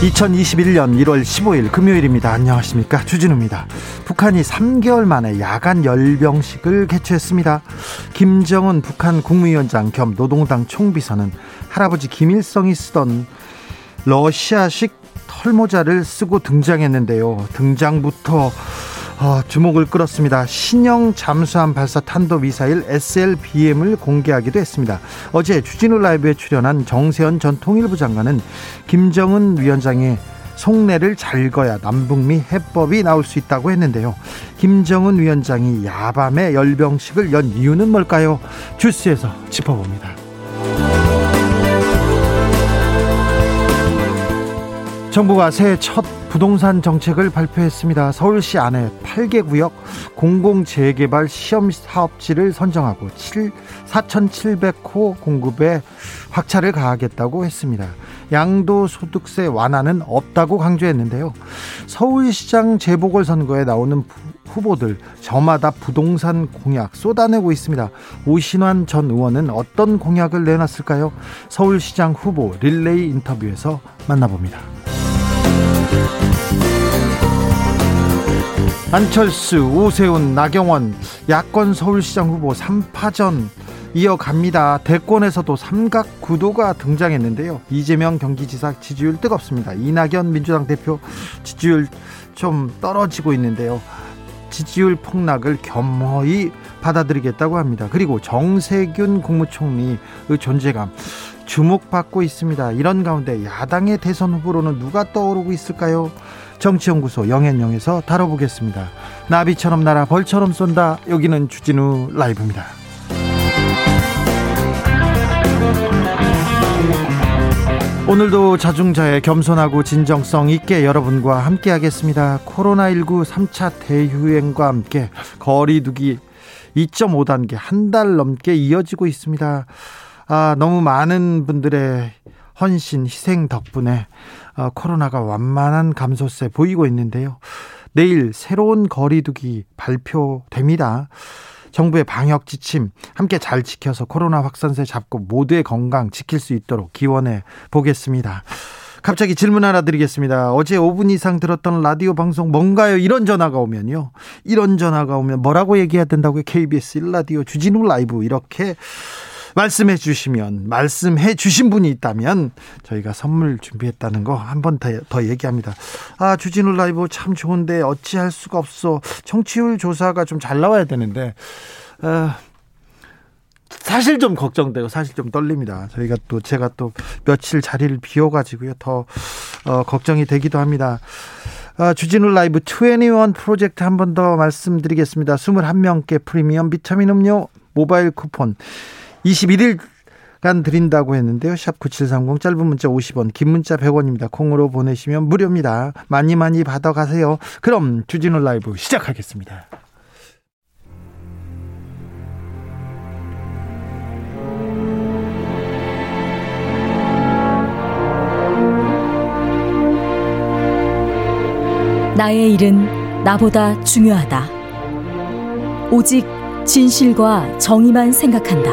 2021년 1월 15일 금요일입니다. 안녕하십니까. 주진우입니다. 북한이 3개월 만에 야간 열병식을 개최했습니다. 김정은 북한 국무위원장 겸 노동당 총비서는 할아버지 김일성이 쓰던 러시아식 털모자를 쓰고 등장했는데요. 등장부터 어, 주목을 끌었습니다. 신형 잠수함 발사 탄도 미사일 SLBM을 공개하기도 했습니다. 어제 주진우 라이브에 출연한 정세현 전 통일부 장관은 김정은 위원장의 속내를 잘 거야 남북미 해법이 나올 수 있다고 했는데요. 김정은 위원장이 야밤에 열병식을 연 이유는 뭘까요? 주스에서 짚어봅니다. 정부가 새해 첫 부동산 정책을 발표했습니다. 서울시 안에 8개 구역 공공재개발 시험 사업지를 선정하고 7, 4,700호 공급에 확차를 가하겠다고 했습니다. 양도소득세 완화는 없다고 강조했는데요. 서울시장 재보궐선거에 나오는 후보들 저마다 부동산 공약 쏟아내고 있습니다. 오신환 전 의원은 어떤 공약을 내놨을까요? 서울시장 후보 릴레이 인터뷰에서 만나봅니다. 안철수, 오세훈, 나경원, 야권 서울시장 후보 3파전 이어갑니다. 대권에서도 삼각 구도가 등장했는데요. 이재명 경기지사 지지율 뜨겁습니다. 이낙연 민주당 대표 지지율 좀 떨어지고 있는데요. 지지율 폭락을 겸허히 받아들이겠다고 합니다. 그리고 정세균 국무총리의 존재감 주목받고 있습니다. 이런 가운데 야당의 대선 후보로는 누가 떠오르고 있을까요? 정치연구소 영앤영에서 다뤄보겠습니다. 나비처럼 날아 벌처럼 쏜다. 여기는 주진우 라이브입니다. 오늘도 자중자애 겸손하고 진정성 있게 여러분과 함께 하겠습니다. 코로나19 3차 대유행과 함께 거리두기 2.5단계 한 달 넘게 이어지고 있습니다. 아, 너무 많은 분들의 헌신, 희생 덕분에 어, 코로나가 완만한 감소세 보이고 있는데요. 내일 새로운 거리두기 발표됩니다. 정부의 방역 지침 함께 잘 지켜서 코로나 확산세 잡고 모두의 건강 지킬 수 있도록 기원해 보겠습니다. 갑자기 질문 하나 드리겠습니다. 어제 5분 이상 들었던 라디오 방송 뭔가요? 이런 전화가 오면요. 이런 전화가 오면 뭐라고 얘기해야 된다고요? KBS 1라디오 주진우 라이브 이렇게 말씀해 주시면 말씀해 주신 분이 있다면 저희가 선물 준비했다는 거 한번더더 얘기합니다. 아 주진우 라이브 참 좋은데 어찌할 수가 없어. 청취율 조사가 좀 잘 나와야 되는데 어, 사실 좀 걱정되고 사실 좀 떨립니다. 저희가 또 제가 또 며칠 자리를 비워가지고요 더 어, 걱정이 되기도 합니다. 어, 주진우 라이브 21 프로젝트 한 번 더 말씀드리겠습니다. 21명께 프리미엄 비타민 음료 모바일 쿠폰 21일간 드린다고 했는데요. 샵 9730 짧은 문자 50원, 긴 문자 100원입니다. 콩으로 보내시면 무료입니다. 많이 많이 받아가세요. 그럼 주진우 라이브 시작하겠습니다. 나의 일은 나보다 중요하다. 오직 진실과 정의만 생각한다.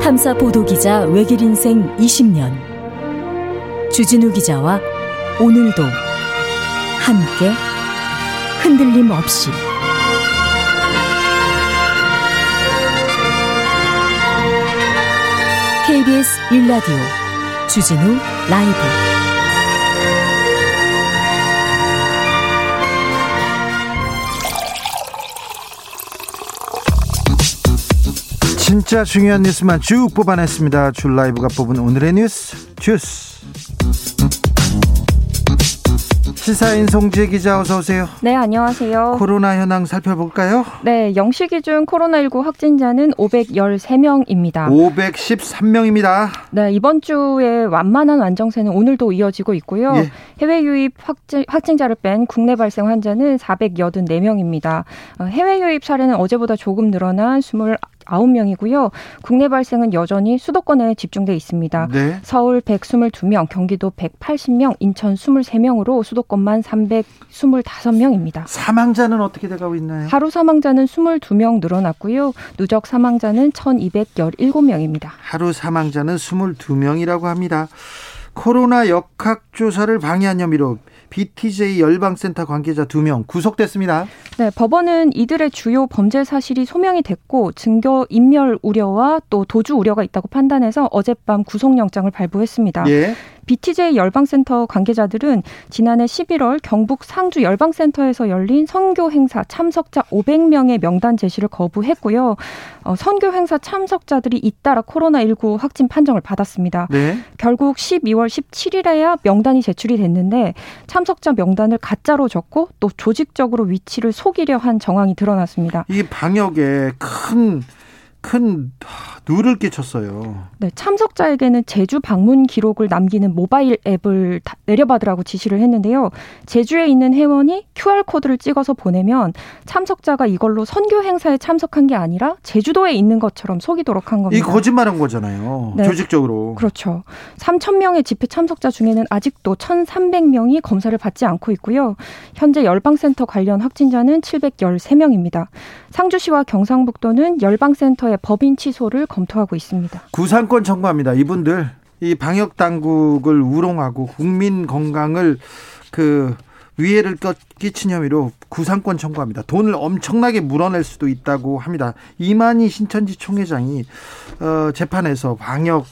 탐사 보도 기자 외길 인생 20년. 주진우 기자와 오늘도 함께 흔들림 없이 KBS 1라디오 주진우 라이브 진짜 중요한 뉴스만 쭉 뽑아냈습니다. 줄 라이브가 뽑은 오늘의 뉴스 주스. 시사인 송지혜 기자 어서 오세요. 네, 안녕하세요. 코로나 현황 살펴볼까요? 네, 영시 기준 코로나19 확진자는 513명입니다. 513명입니다. 네, 이번 주에 완만한 완정세는 오늘도 이어지고 있고요. 예. 해외 유입 확진, 확진자를 뺀 국내 발생 환자는 484명입니다. 어, 해외 유입 사례는 어제보다 조금 늘어난 20 9명이고요. 국내 발생은 여전히 수도권에 집중돼 있습니다. 네. 서울 122명, 경기도 180명, 인천 23명으로 수도권만 325명입니다. 사망자는 어떻게 돼가고 있나요? 하루 사망자는 22명 늘어났고요. 누적 사망자는 1217명입니다. 하루 사망자는 22명이라고 합니다. 코로나 역학조사를 방해한 혐의로 BTJ 열방센터 관계자 2명 구속됐습니다. 네, 법원은 이들의 주요 범죄 사실이 소명이 됐고 증거 인멸 우려와 또 도주 우려가 있다고 판단해서 어젯밤 구속영장을 발부했습니다. 예. BTJ 열방센터 관계자들은 지난해 11월 경북 상주 열방센터에서 열린 선교 행사 참석자 500명의 명단 제시를 거부했고요. 어, 선교 행사 참석자들이 잇따라 코로나19 확진 판정을 받았습니다. 네. 결국 12월 17일에야 명단이 제출이 됐는데 참석자 명단을 가짜로 적고 또 조직적으로 위치를 속이려 한 정황이 드러났습니다. 이 방역에 큰 큰 누를 끼쳤어요. 네, 참석자에게는 제주 방문 기록을 남기는 모바일 앱을 내려받으라고 지시를 했는데요. 제주에 있는 회원이 QR 코드를 찍어서 보내면 참석자가 이걸로 선교 행사에 참석한 게 아니라 제주도에 있는 것처럼 속이도록 한 겁니다. 이 거짓말한 거잖아요. 네, 조직적으로. 그렇죠. 3천 명의 집회 참석자 중에는 아직도 1,300명이 검사를 받지 않고 있고요. 현재 열방센터 관련 확진자는 713명입니다. 상주시와 경상북도는 열방센터 의 법인 취소를 검토하고 있습니다. 구상권 청구합니다. 이분들 이 방역 당국을 우롱하고 국민 건강을 그 위해를 끼친 혐의로 구상권 청구합니다. 돈을 엄청나게 물어낼 수도 있다고 합니다. 이만희 신천지 총회장이 어, 재판에서 방역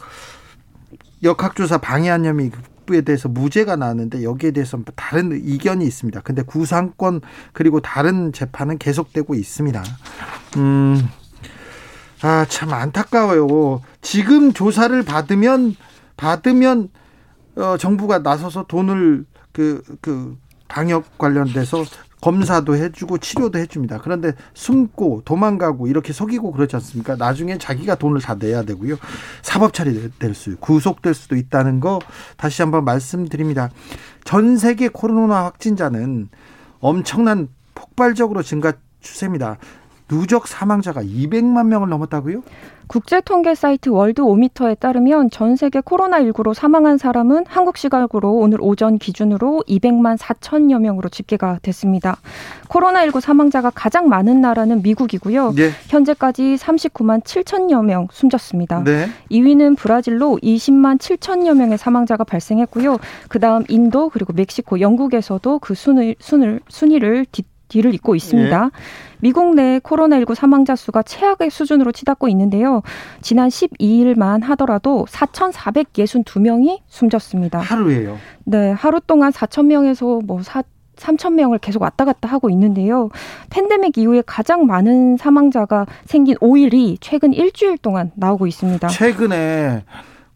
역학조사 방해한 혐의 에 대해서 무죄가 나왔는데 여기에 대해서 다른 이견이 있습니다. 근데 구상권 그리고 다른 재판은 계속되고 있습니다. 음. 아, 참 안타까워요. 지금 조사를 받으면 받으면 어 정부가 나서서 돈을 그그 그 방역 관련돼서 검사도 해주고 치료도 해줍니다. 그런데 숨고 도망가고 이렇게 속이고 그렇지 않습니까? 나중에 자기가 돈을 다 내야 되고요. 사법 처리 될 수, 구속될 수도 있다는 거 다시 한번 말씀드립니다. 전 세계 코로나 확진자는 엄청난 폭발적으로 증가 추세입니다. 누적 사망자가 200만 명을 넘었다고요? 국제 통계 사이트 월드 오미터에 따르면 전 세계 코로나19로 사망한 사람은 한국 시각으로 오늘 오전 기준으로 200만 4천여 명으로 집계가 됐습니다. 코로나19 사망자가 가장 많은 나라는 미국이고요. 네. 현재까지 39만 7천여 명 숨졌습니다. 네. 2위는 브라질로 20만 7천여 명의 사망자가 발생했고요. 그다음 인도 그리고 멕시코, 영국에서도 그 순을 순을 순위를 뒤 뒤를 잇고 있습니다. 예. 미국 내 코로나19 사망자 수가 최악의 수준으로 치닫고 있는데요. 지난 12일만 하더라도 4,462명이 숨졌습니다. 하루에요? 네, 하루 동안 4,000명에서 뭐 4, 3천 명을 계속 왔다 갔다 하고 있는데요. 팬데믹 이후에 가장 많은 사망자가 생긴 5일이 최근 일주일 동안 나오고 있습니다. 최근에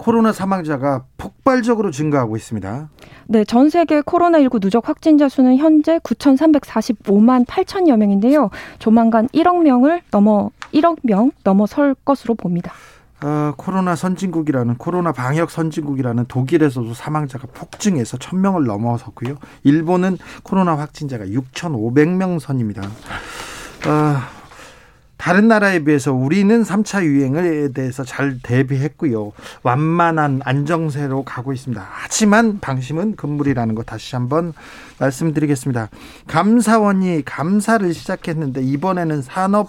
코로나 사망자가 폭발적으로 증가하고 있습니다. 네, 전 세계 코로나19 누적 확진자 수는 현재 9,345만 8천여 명인데요. 조만간 1억 명을 넘어 1억 명 넘어설 것으로 봅니다. 어, 코로나 선진국이라는 코로나 방역 선진국이라는 독일에서도 사망자가 폭증해서 1000명을 넘어섰고요. 일본은 코로나 확진자가 6,500명 선입니다. 어, 다른 나라에 비해서 우리는 3차 유행에 대해서 잘 대비했고요. 완만한 안정세로 가고 있습니다. 하지만 방심은 금물이라는 거 다시 한번 말씀드리겠습니다. 감사원이 감사를 시작했는데 이번에는 산업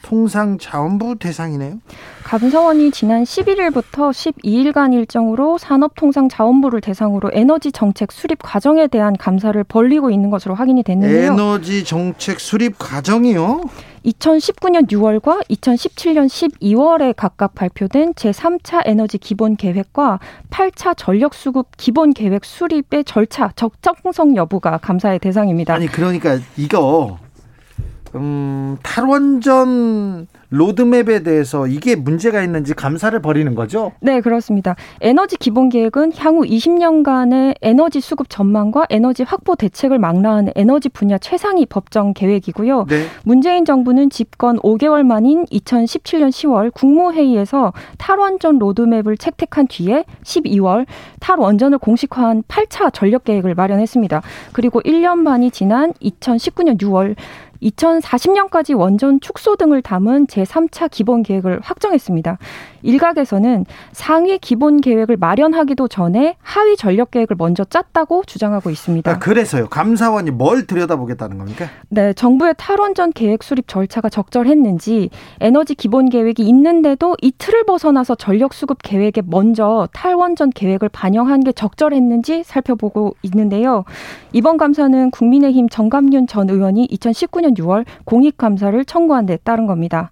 통상자원부 대상이네요. 감사원이 지난 11일부터 12일간 일정으로 산업통상자원부를 대상으로 에너지 정책 수립 과정에 대한 감사를 벌리고 있는 것으로 확인이 됐는데요. 에너지 정책 수립 과정이요? 2019년 6월과 2017년 12월에 각각 발표된 제3차 에너지 기본 계획과 8차 전력 수급 기본 계획 수립의 절차 적정성 여부가 감사의 대상입니다. 아니 그러니까 이거 음, 탈원전 로드맵에 대해서 이게 문제가 있는지 감사를 벌이는 거죠? 네, 그렇습니다. 에너지 기본 계획은 향후 20년간의 에너지 수급 전망과 에너지 확보 대책을 망라한 에너지 분야 최상위 법정 계획이고요. 네. 문재인 정부는 집권 5개월 만인 2017년 10월 국무회의에서 탈원전 로드맵을 채택한 뒤에 12월 탈원전을 공식화한 8차 전력 계획을 마련했습니다. 그리고 1년 반이 지난 2019년 6월 2040년까지 원전 축소 등을 담은 제3차 기본 계획을 확정했습니다. 일각에서는 상위 기본 계획을 마련하기도 전에 하위 전력 계획을 먼저 짰다고 주장하고 있습니다. 아, 그래서요. 감사원이 뭘 들여다보겠다는 겁니까? 네, 정부의 탈원전 계획 수립 절차가 적절했는지 에너지 기본 계획이 있는데도 이틀을 벗어나서 전력 수급 계획에 먼저 탈원전 계획을 반영한 게 적절했는지 살펴보고 있는데요. 이번 감사는 국민의힘 정감윤 전 의원이 2019년 6월 공익 감사를 청구한 데 따른 겁니다.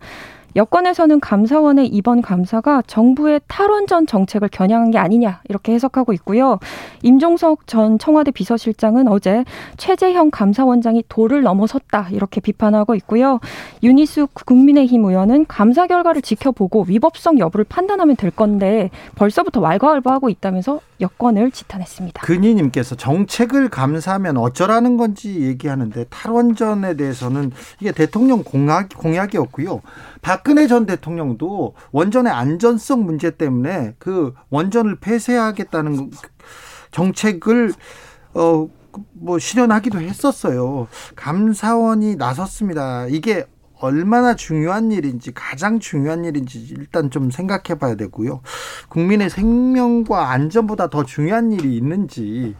여권에서는 감사원의 이번 감사가 정부의 탈원전 정책을 겨냥한 게 아니냐 이렇게 해석하고 있고요. 임종석 전 청와대 비서실장은 어제 최재형 감사원장이 도를 넘어섰다 이렇게 비판하고 있고요. 윤희숙 국민의힘 의원은 감사 결과를 지켜보고 위법성 여부를 판단하면 될 건데 벌써부터 왈가왈부하고 있다면서 여권을 지탄했습니다. 근희님께서 정책을 감사하면 어쩌라는 건지 얘기하는데 탈원전에 대해서는 이게 대통령 공약, 공약이었고요. 박 근혜 전 대통령도 원전의 안전성 문제 때문에 그 원전을 폐쇄하겠다는 정책을 어 뭐 실현하기도 했었어요. 감사원이 나섰습니다. 이게 얼마나 중요한 일인지 가장 중요한 일인지 일단 좀 생각해 봐야 되고요. 국민의 생명과 안전보다 더 중요한 일이 있는지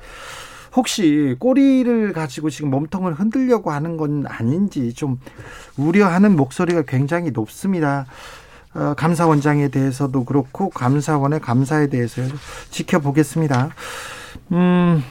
혹시 꼬리를 가지고 지금 몸통을 흔들려고 하는 건 아닌지 좀 우려하는 목소리가 굉장히 높습니다. 어, 감사원장에 대해서도 그렇고 감사원의 감사에 대해서 지켜보겠습니다. 음,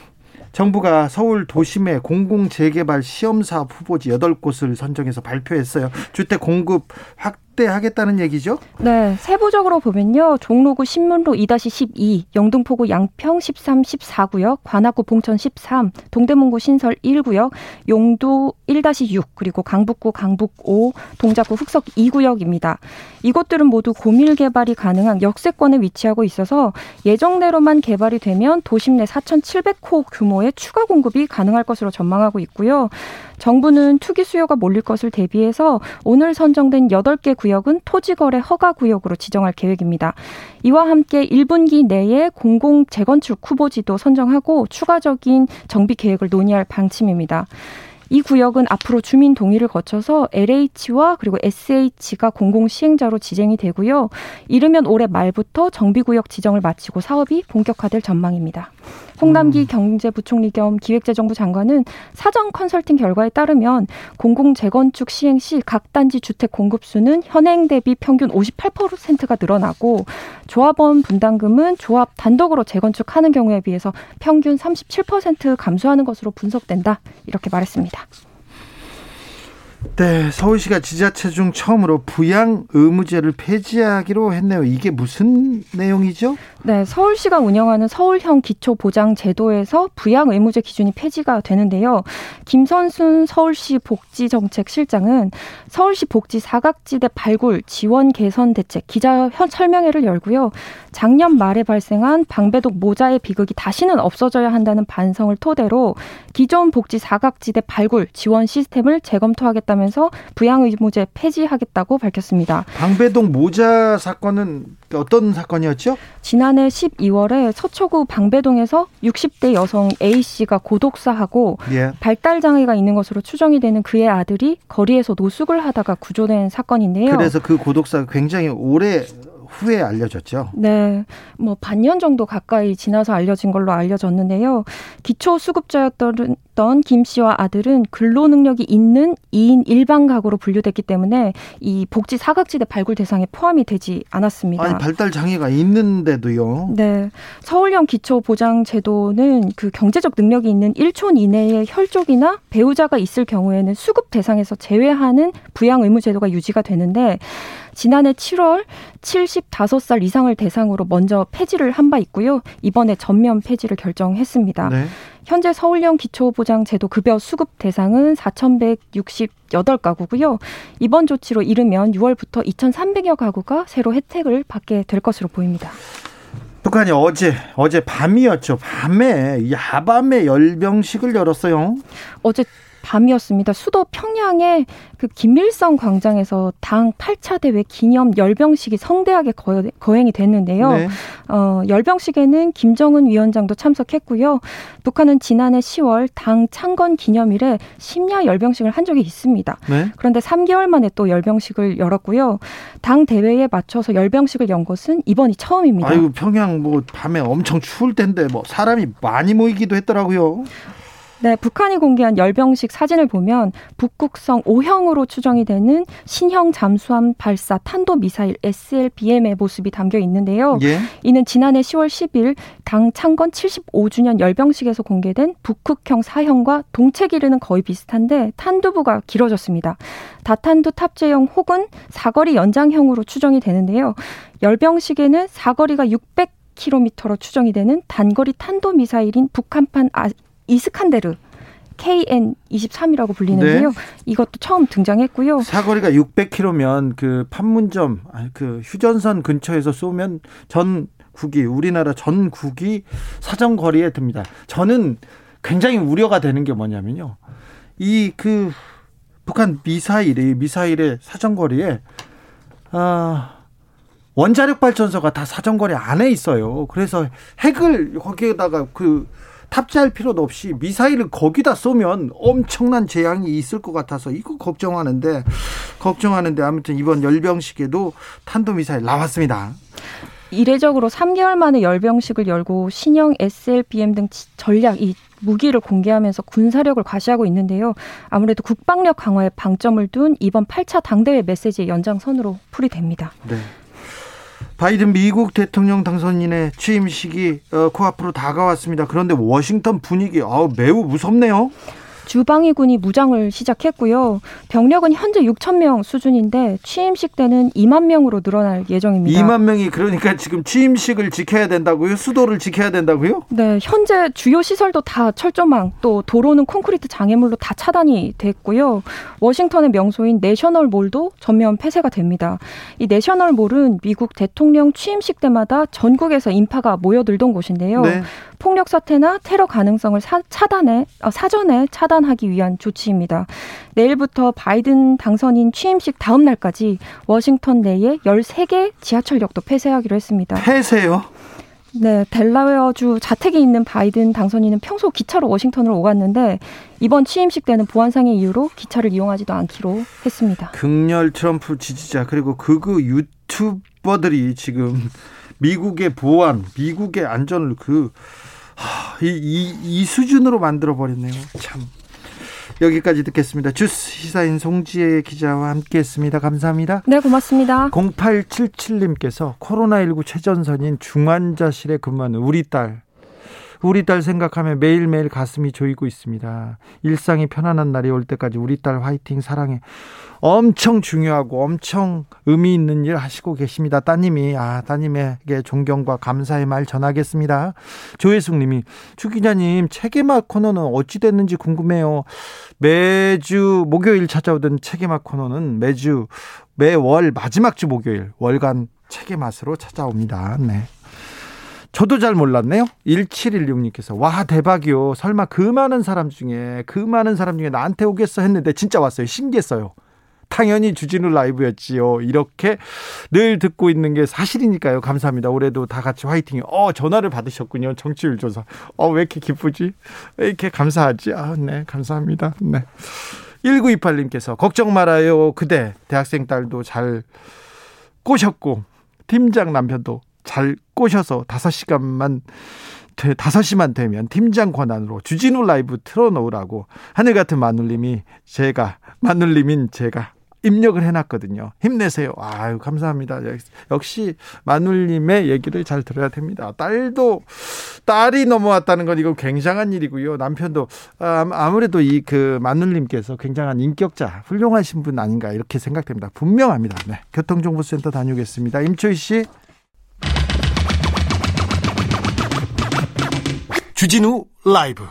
정부가 서울 도심의 공공 재개발 시험 사업 후보지 8곳을 선정해서 발표했어요. 주택 공급 확 확대하겠다는 얘기죠? 네, 세부적으로 보면요. 종로구 신문로 2-12, 영등포구 양평 13, 14구역, 관악구 봉천 13, 동대문구 신설 1구역, 용도 1-6, 그리고 강북구 강북 5, 동작구 흑석 2구역입니다. 이곳들은 모두 고밀 개발이 가능한 역세권에 위치하고 있어서 예정대로만 개발이 되면 도심 내 4,700호 규모의 추가 공급이 가능할 것으로 전망하고 있고요. 정부는 투기 수요가 몰릴 것을 대비해서 오늘 선정된 8개 구역은 토지거래 허가 구역으로 지정할 계획입니다. 이와 함께 1분기 내에 공공 재건축 후보지도 선정하고 추가적인 정비 계획을 논의할 방침입니다. 이 구역은 앞으로 주민 동의를 거쳐서 LH와 그리고 SH가 공공 시행자로 지정이 되고요. 이르면 올해 말부터 정비구역 지정을 마치고 사업이 본격화될 전망입니다. 홍남기 음. 경제부총리 겸 기획재정부 장관은 사전 컨설팅 결과에 따르면 공공 재건축 시행 시 각 단지 주택 공급 수는 현행 대비 평균 58%가 늘어나고 조합원 분담금은 조합 단독으로 재건축하는 경우에 비해서 평균 37% 감소하는 것으로 분석된다. 이렇게 말했습니다. 네, 서울시가 지자체 중 처음으로 부양 의무제를 폐지하기로 했네요. 이게 무슨 내용이죠? 네, 서울시가 운영하는 서울형 기초보장 제도에서 부양 의무제 기준이 폐지가 되는데요. 김선순 서울시 복지정책실장은 서울시 복지 사각지대 발굴 지원 개선 대책 기자 설명회를 열고요. 작년 말에 발생한 방배독 모자의 비극이 다시는 없어져야 한다는 반성을 토대로 기존 복지 사각지대 발굴 지원 시스템을 재검토하겠다면서 부양 의무제 폐지하겠다고 밝혔습니다. 방배독 모자 사건은 어떤 사건이었죠? 지난 해 12월에 서초구 방배동에서 60대 여성 A 씨가 고독사하고 예. 발달 장애가 있는 것으로 추정이 되는 그의 아들이 거리에서 노숙을 하다가 구조된 사건인데요. 그래서 그 고독사가 굉장히 오래 후에 알려졌죠. 네. 뭐 반년 정도 가까이 지나서 알려진 걸로 알려졌는데요. 기초 수급자였던 김 씨와 아들은 근로 능력이 있는 2인 일반 가구로 분류됐기 때문에 이 복지 사각지대 발굴 대상에 포함이 되지 않았습니다. 아니 발달 장애가 있는데도요. 네. 서울형 기초 보장 제도는 그 경제적 능력이 있는 1촌 이내의 혈족이나 배우자가 있을 경우에는 수급 대상에서 제외하는 부양 의무 제도가 유지가 되는데 지난해 7월 75살 이상을 대상으로 먼저 폐지를 한 바 있고요. 이번에 전면 폐지를 결정했습니다. 네. 현재 서울형 기초보장제도 급여 수급 대상은 4,168 가구고요. 이번 조치로 이르면 6월부터 2,300여 가구가 새로 혜택을 받게 될 것으로 보입니다. 북한이 어제 어제 밤이었죠. 밤에 야밤에 열병식을 열었어요. 어제 밤이었습니다. 수도 평양의 그 김일성 광장에서 당 8차 대회 기념 열병식이 성대하게 거, 행이 됐는데요. 네. 어, 열병식에는 김정은 위원장도 참석했고요. 북한은 지난해 10월 당 창건 기념일에 심야 열병식을 한 적이 있습니다. 네. 그런데 3개월 만에 또 열병식을 열었고요. 당 대회에 맞춰서 열병식을 연 것은 이번이 처음입니다. 아이고 평양 뭐 밤에 엄청 추울 텐데 뭐 사람이 많이 모이기도 했더라고요. 네, 북한이 공개한 열병식 사진을 보면 북극성 O형으로 추정이 되는 신형 잠수함 발사 탄도 미사일 SLBM의 모습이 담겨 있는데요. 예? 이는 지난해 10월 10일 당 창건 75주년 열병식에서 공개된 북극형 사형과 동체기르는 거의 비슷한데 탄두부가 길어졌습니다. 다탄두 탑재형 혹은 사거리 연장형으로 추정이 되는데요. 열병식에는 사거리가 600 킬로미터로 추정이 되는 단거리 탄도 미사일인 북한판 아, 이스칸데르 KN23이라고 불리는데요. 네. 이것도 처음 등장했고요. 사거리가 600km면 그 판문점 그 휴전선 근처에서 쏘면 전 국이 우리나라 전 국이 사정 거리에 듭니다. 저는 굉장히 우려가 되는 게 뭐냐면요. 이 그 북한 미사일이 미사일의 사정 거리에 아 원자력 발전소가 다 사정거리 안에 있어요. 그래서 핵을 거기에다가 그 탑재할 필요도 없이 미사일을 거기다 쏘면 엄청난 재앙이 있을 것 같아서 이거 걱정하는데 걱정하는데 아무튼 이번 열병식에도 탄도 미사일 나왔습니다. 이례적으로 3개월 만에 열병식을 열고 신형 SLBM 등 전략 이 무기를 공개하면서 군사력을 과시하고 있는데요. 아무래도 국방력 강화에 방점을 둔 이번 8차 당대회 메시지의 연장선으로 풀이됩니다. 네. 바이든 미국 대통령 당선인의 취임식이 어, 코앞으로 다가왔습니다. 그런데 워싱턴 분위기 아, 매우 무섭네요. 주방위군이 무장을 시작했고요. 병력은 현재 6천 명 수준인데 취임식 때는 2만 명으로 늘어날 예정입니다. 2만 명이 그러니까 지금 취임식을 지켜야 된다고요? 수도를 지켜야 된다고요? 네, 현재 주요 시설도 다 철조망, 또 도로는 콘크리트 장애물로 다 차단이 됐고요. 워싱턴의 명소인 내셔널 몰도 전면 폐쇄가 됩니다. 이 내셔널 몰은 미국 대통령 취임식 때마다 전국에서 인파가 모여들던 곳인데요. 네. 폭력 사태나 테러 가능성을 사, 차단해 어, 사전에 차단하기 위한 조치입니다. 내일부터 바이든 당선인 취임식 다음 날까지 워싱턴 내에 13개 지하철역도 폐쇄하기로 했습니다. 폐쇄요? 네, 델라웨어주 자택에 있는 바이든 당선인은 평소 기차로 워싱턴으로 오갔는데 이번 취임식 때는 보안상의 이유로 기차를 이용하지도 않기로 했습니다. 극렬 트럼프 지지자 그리고 극우 유튜버들이 지금 미국의 보안, 미국의 안전을 그 이, 이, 이 수준으로 만들어 버렸네요. 참. 여기까지 듣겠습니다. 주스 시사인 송지혜 기자와 함께 했습니다. 감사합니다. 네, 고맙습니다. 0877님께서 코로나19 최전선인 중환자실에 근무하는 우리 딸 우리 딸 생각하면 매일매일 가슴이 조이고 있습니다. 일상이 편안한 날이 올 때까지 우리 딸 화이팅 사랑해. 엄청 중요하고 엄청 의미 있는 일 하시고 계십니다. 따님이 아 따님에게 존경과 감사의 말 전하겠습니다. 조혜숙 님이 추 기자님 책임마 코너는 어찌 됐는지 궁금해요. 매주 목요일 찾아오던 책임마 코너는 매주 매월 마지막 주 목요일 월간 책의 맛으로 찾아옵니다. 네. 저도 잘 몰랐네요. 1716님께서 와 대박이요. 설마 그 많은 사람 중에 그 많은 사람 중에 나한테 오겠어 했는데 진짜 왔어요. 신기했어요. 당연히 주진우 라이브였지요. 이렇게 늘 듣고 있는 게 사실이니까요. 감사합니다. 올해도 다 같이 화이팅. 어, 전화를 받으셨군요. 정치율 조사. 어, 왜 이렇게 기쁘지? 왜 이렇게 감사하지? 아, 네. 감사합니다. 네. 1928님께서 걱정 말아요. 그대 대학생 딸도 잘 꼬셨고 팀장 남편도 잘 꼬셔서 5시간만 돼, 5시만 되면 팀장 권한으로 주진우 라이브 틀어놓으라고 하늘 같은 마눌님이 제가 마눌님인 제가 입력을 해놨거든요. 힘내세요. 아유, 감사합니다. 역시 마눌님의 얘기를 잘 들어야 됩니다. 딸도, 딸이 넘어왔다는 건 이거 굉장한 일이고요. 남편도, 아, 아무래도 이 그 마눌님께서 굉장한 인격자, 훌륭하신 분 아닌가 이렇게 생각됩니다. 분명합니다. 네. 교통정보센터 다녀오겠습니다. 임초희 씨. 주진우 라이브.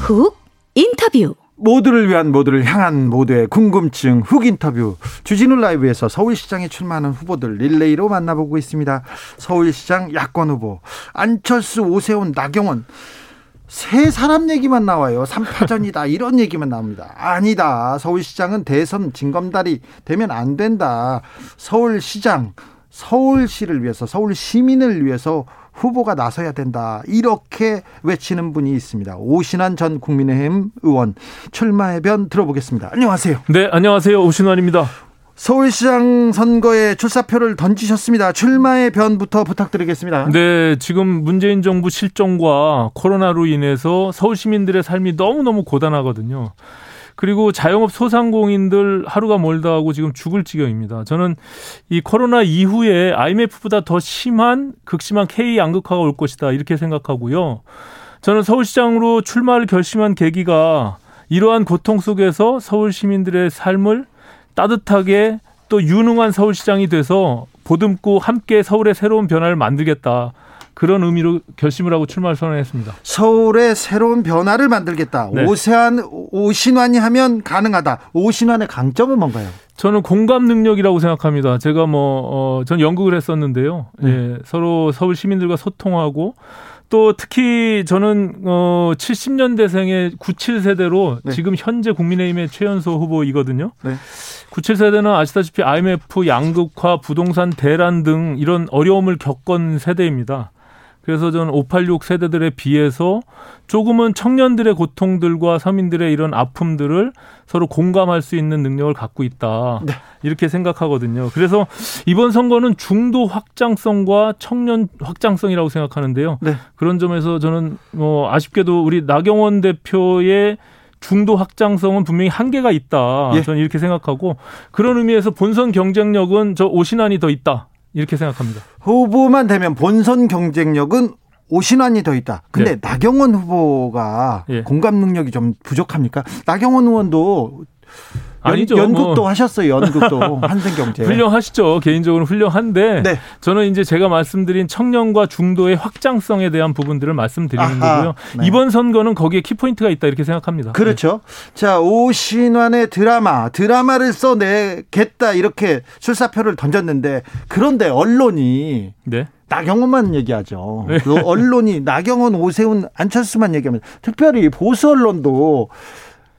훅 인터뷰. 모두를 위한 모두를 향한 모두의 궁금증 훅 인터뷰. 주진우 라이브에서 서울시장에 출마하는 후보들 릴레이로 만나보고 있습니다. 서울시장 야권 후보 안철수 오세훈 나경원. 세 사람 얘기만 나와요. 3파전이다. 이런 얘기만 나옵니다. 아니다. 서울시장은 대선 징검다리 되면 안 된다. 서울시장, 서울시를 위해서, 서울 시민을 위해서 후보가 나서야 된다. 이렇게 외치는 분이 있습니다. 오신환 전 국민의힘 의원 출마의 변 들어보겠습니다. 안녕하세요. 네, 안녕하세요. 오신환입니다. 서울시장 선거에 출사표를 던지셨습니다. 출마의 변부터 부탁드리겠습니다. 네, 지금 문재인 정부 실정과 코로나로 인해서 서울 시민들의 삶이 너무너무 고단하거든요. 그리고 자영업 소상공인들 하루가 멀다 하고 지금 죽을 지경입니다. 저는 이 코로나 이후에 IMF보다 더 심한 극심한 K 양극화가 올 것이다 이렇게 생각하고요. 저는 서울시장으로 출마를 결심한 계기가 이러한 고통 속에서 서울 시민들의 삶을 따뜻하게 또 유능한 서울시장이 돼서 보듬고 함께 서울의 새로운 변화를 만들겠다. 그런 의미로 결심을 하고 출마를 선언했습니다. 서울의 새로운 변화를 만들겠다. 네. 오세안 오신환이 하면 가능하다. 오신환의 강점은 뭔가요? 저는 공감 능력이라고 생각합니다. 제가 뭐, 어, 전 연극을 했었는데요. 네. 예, 서로 서울 시민들과 소통하고 또 특히 저는 어 70년대생의 97세대로 네. 지금 현재 국민의힘의 최연소 후보이거든요. 네. 97세대는 아시다시피 IMF 양극화, 부동산 대란 등 이런 어려움을 겪은 세대입니다. 그래서 저는 586 세대들에 비해서 조금은 청년들의 고통들과 서민들의 이런 아픔들을 서로 공감할 수 있는 능력을 갖고 있다. 네. 이렇게 생각하거든요. 그래서 이번 선거는 중도 확장성과 청년 확장성이라고 생각하는데요. 네. 그런 점에서 저는 뭐 아쉽게도 우리 나경원 대표의 중도 확장성은 분명히 한계가 있다. 예. 저는 이렇게 생각하고 그런 의미에서 본선 경쟁력은 저 오신환이 더 있다. 이렇게 생각합니다. 후보만 되면 본선 경쟁력은 오신환이 더 있다. 근데 네. 나경원 후보가 예. 공감 능력이 좀 부족합니까? 나경원 의원도 아니죠. 연, 극도 뭐. 하셨어요. 연극도 한생경제. 훌륭하시죠. 개인적으로 훌륭한데 네. 저는 이제 제가 말씀드린 청년과 중도의 확장성에 대한 부분들을 말씀드리는 아하, 거고요. 네. 이번 선거는 거기에 키포인트가 있다 이렇게 생각합니다. 그렇죠. 네. 자 오신환의 드라마, 드라마를 써내겠다 이렇게 출사표를 던졌는데 그런데 언론이 네. 나경원만 얘기하죠. 네. 그 언론이 나경원, 오세훈, 안철수만 얘기하면 특별히 보수 언론도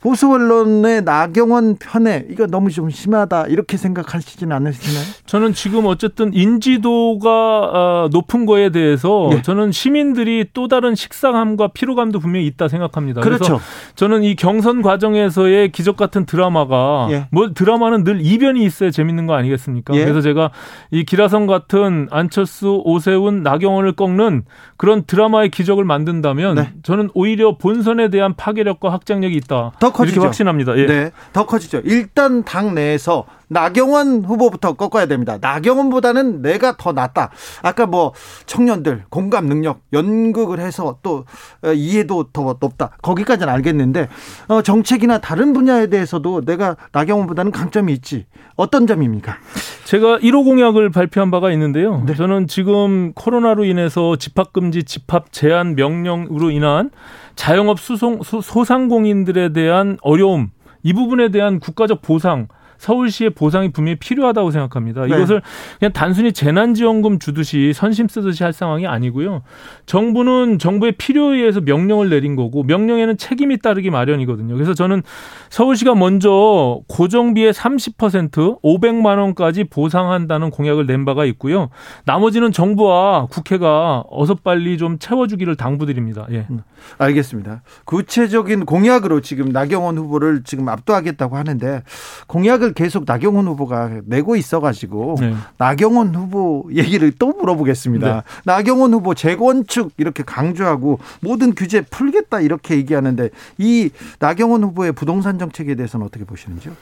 보수 언론의 나경원 편에 이거 너무 좀 심하다 이렇게 생각하시지는 않으시나요? 저는 지금 어쨌든 인지도가 어, 높은 거에 대해서 네. 저는 시민들이 또 다른 식상함과 피로감도 분명히 있다 생각합니다. 그렇죠. 저는 이 경선 과정에서의 기적 같은 드라마가 예. 뭐 드라마는 늘 이변이 있어야 재밌는 거 아니겠습니까? 예. 그래서 제가 이 기라성 같은 안철수, 오세훈, 나경원을 꺾는 그런 드라마의 기적을 만든다면 네. 저는 오히려 본선에 대한 파괴력과 확장력이 있다. 더 커지죠. 이렇게 확신합니다. 예. 네, 더 커지죠. 일단 당 내에서 나경원 후보부터 꺾어야 됩니다. 나경원보다는 내가 더 낫다. 아까 뭐 청년들 공감 능력 연극을 해서 또 어, 이해도 더 높다. 거기까지는 알겠는데 어, 정책이나 다른 분야에 대해서도 내가 나경원보다는 강점이 있지. 어떤 점입니까? 제가 1호 공약을 발표한 바가 있는데요. 네. 저는 지금 코로나로 인해서 집합 금지, 집합 제한 명령으로 인한 자영업 수송, 소 상공인들에 대한 어려움 이 부분에 대한 국가적 보상 서울시의 보상이 분명히 필요하다고 생각합니다. 네. 이것을 그냥 단순히 재난지원금 주듯이 선심 쓰듯이 할 상황이 아니고요. 정부는 정부의 필요에 의해서 명령을 내린 거고 명령에는 책임이 따르기 마련이거든요. 그래서 저는 서울시가 먼저 고정비의 30% 500만 원까지 보상한다는 공약을 낸 바가 있고요. 나머지는 정부와 국회가 어서 빨리 좀 채워주기를 당부드립니다. 예. 음, 알겠습니다. 구체적인 공약으로 지금 나경원 후보를 지금 압도하겠다고 하는데 공약을 얘기를 계속 나경원 후보가 내고 있어가지고 네. 나경원 후보 얘기를 또 물어보겠습니다. 네. 나경원 후보 재건축 이렇게 강조하고 모든 규제 풀겠다 이렇게 얘기하는데 이 나경원 후보의 부동산 정책에 대해서는 어떻게 보시는지요?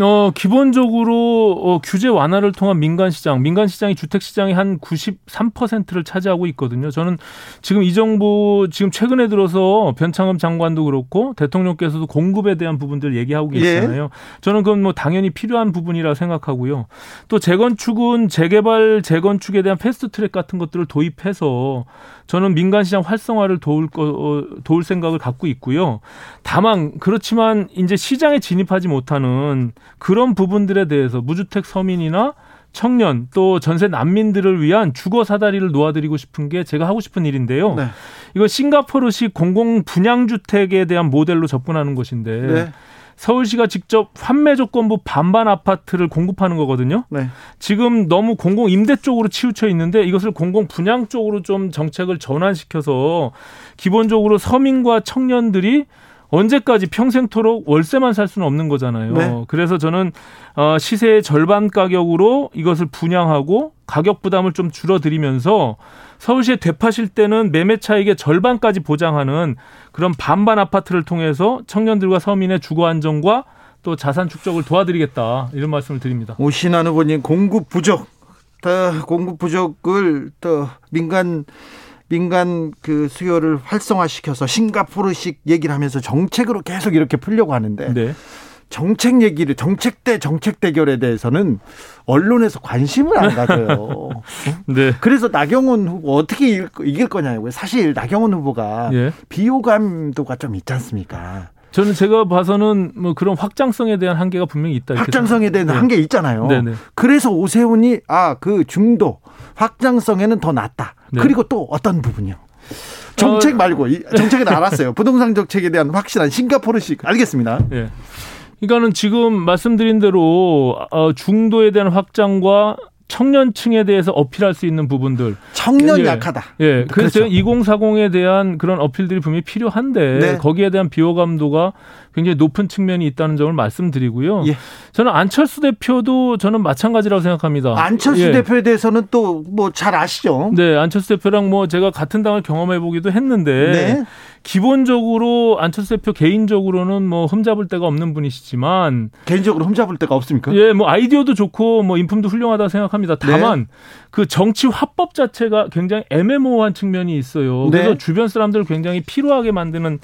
어, 기본적으로 어, 규제 완화를 통한 민간 시장, 민간 시장이 주택 시장의 한 93%를 차지하고 있거든요. 저는 지금 이 정부 지금 최근에 들어서 변창흠 장관도 그렇고 대통령께서도 공급에 대한 부분들 얘기하고 예. 계시잖아요. 예. 저는 그건 뭐 당연히 필요한 부분이라 생각하고요. 또 재건축은 재개발 재건축에 대한 패스트 트랙 같은 것들을 도입해서 저는 민간 시장 활성화를 도울 거 어, 도울 생각을 갖고 있고요. 다만 그렇지만 이제 시장에 진입하지 못하는 그런 부분들에 대해서 무주택 서민이나 청년 또 전세 난민들을 위한 주거 사다리를 놓아드리고 싶은 게 제가 하고 싶은 일인데요. 네. 이거 싱가포르식 공공 분양 주택에 대한 모델로 접근하는 것인데 네. 서울시가 직접 환매 조건부 반반 아파트를 공급하는 거거든요. 네. 지금 너무 공공 임대 쪽으로 치우쳐 있는데 이것을 공공 분양 쪽으로 좀 정책을 전환시켜서 기본적으로 서민과 청년들이 언제까지 평생토록 월세만 살 수는 없는 거잖아요. 네. 그래서 저는 어, 시세의 절반 가격으로 이것을 분양하고 가격 부담을 좀 줄어들이면서 서울시에 되파실 때는 매매 차익의 절반까지 보장하는 그런 반반 아파트를 통해서 청년들과 서민의 주거 안정과 또 자산 축적을 도와드리겠다 이런 말씀을 드립니다. 오신환 후보님 공급 부족, 공급 부족을 또 민간 민간 그 수요를 활성화시켜서 싱가포르식 얘기를 하면서 정책으로 계속 이렇게 풀려고 하는데 네. 정책 얘기를 정책 대 정책 대결에 대해서는 언론에서 관심을 안 가져요. 네. 그래서 나경원 후보 어떻게 이길 거냐고요. 사실 나경원 후보가 예. 비호감도가 좀 있지 않습니까? 저는 제가 봐서는 뭐 그런 확장성에 대한 한계가 분명히 있다. 확장성에 대한 네. 한계 있잖아요. 네네. 그래서 오세훈이 아 그 중도 확장성에는 더 낫다. 네. 그리고 또 어떤 부분이요? 정책 어, 말고 정책은 알았어요. 부동산 정책에 대한 확실한 싱가포르식 알겠습니다. 네. 그러니까는 지금 말씀드린 대로 어, 중도에 대한 확장과 청년층에 대해서 어필할 수 있는 부분들. 청년 예, 약하다. 예. 그래서 그렇죠. 2040에 대한 그런 어필들이 분명히 필요한데 네. 거기에 대한 비호감도가 굉장히 높은 측면이 있다는 점을 말씀드리고요. 예. 저는 안철수 대표도 저는 마찬가지라고 생각합니다. 안철수 예. 대표에 대해서는 또 뭐 잘 아시죠? 네, 안철수 대표랑 뭐 제가 같은 당을 경험해 보기도 했는데 네. 기본적으로 안철수 대표 개인적으로는 뭐 흠잡을 데가 없는 분이시지만 개인적으로 흠잡을 데가 없습니까? 예, 뭐 아이디어도 좋고 뭐 인품도 훌륭하다 생각합니다. 다만 네. 그 정치 화법 자체가 굉장히 애매모호한 측면이 있어요. 그래서 네. 주변 사람들을 굉장히 피로하게 만드는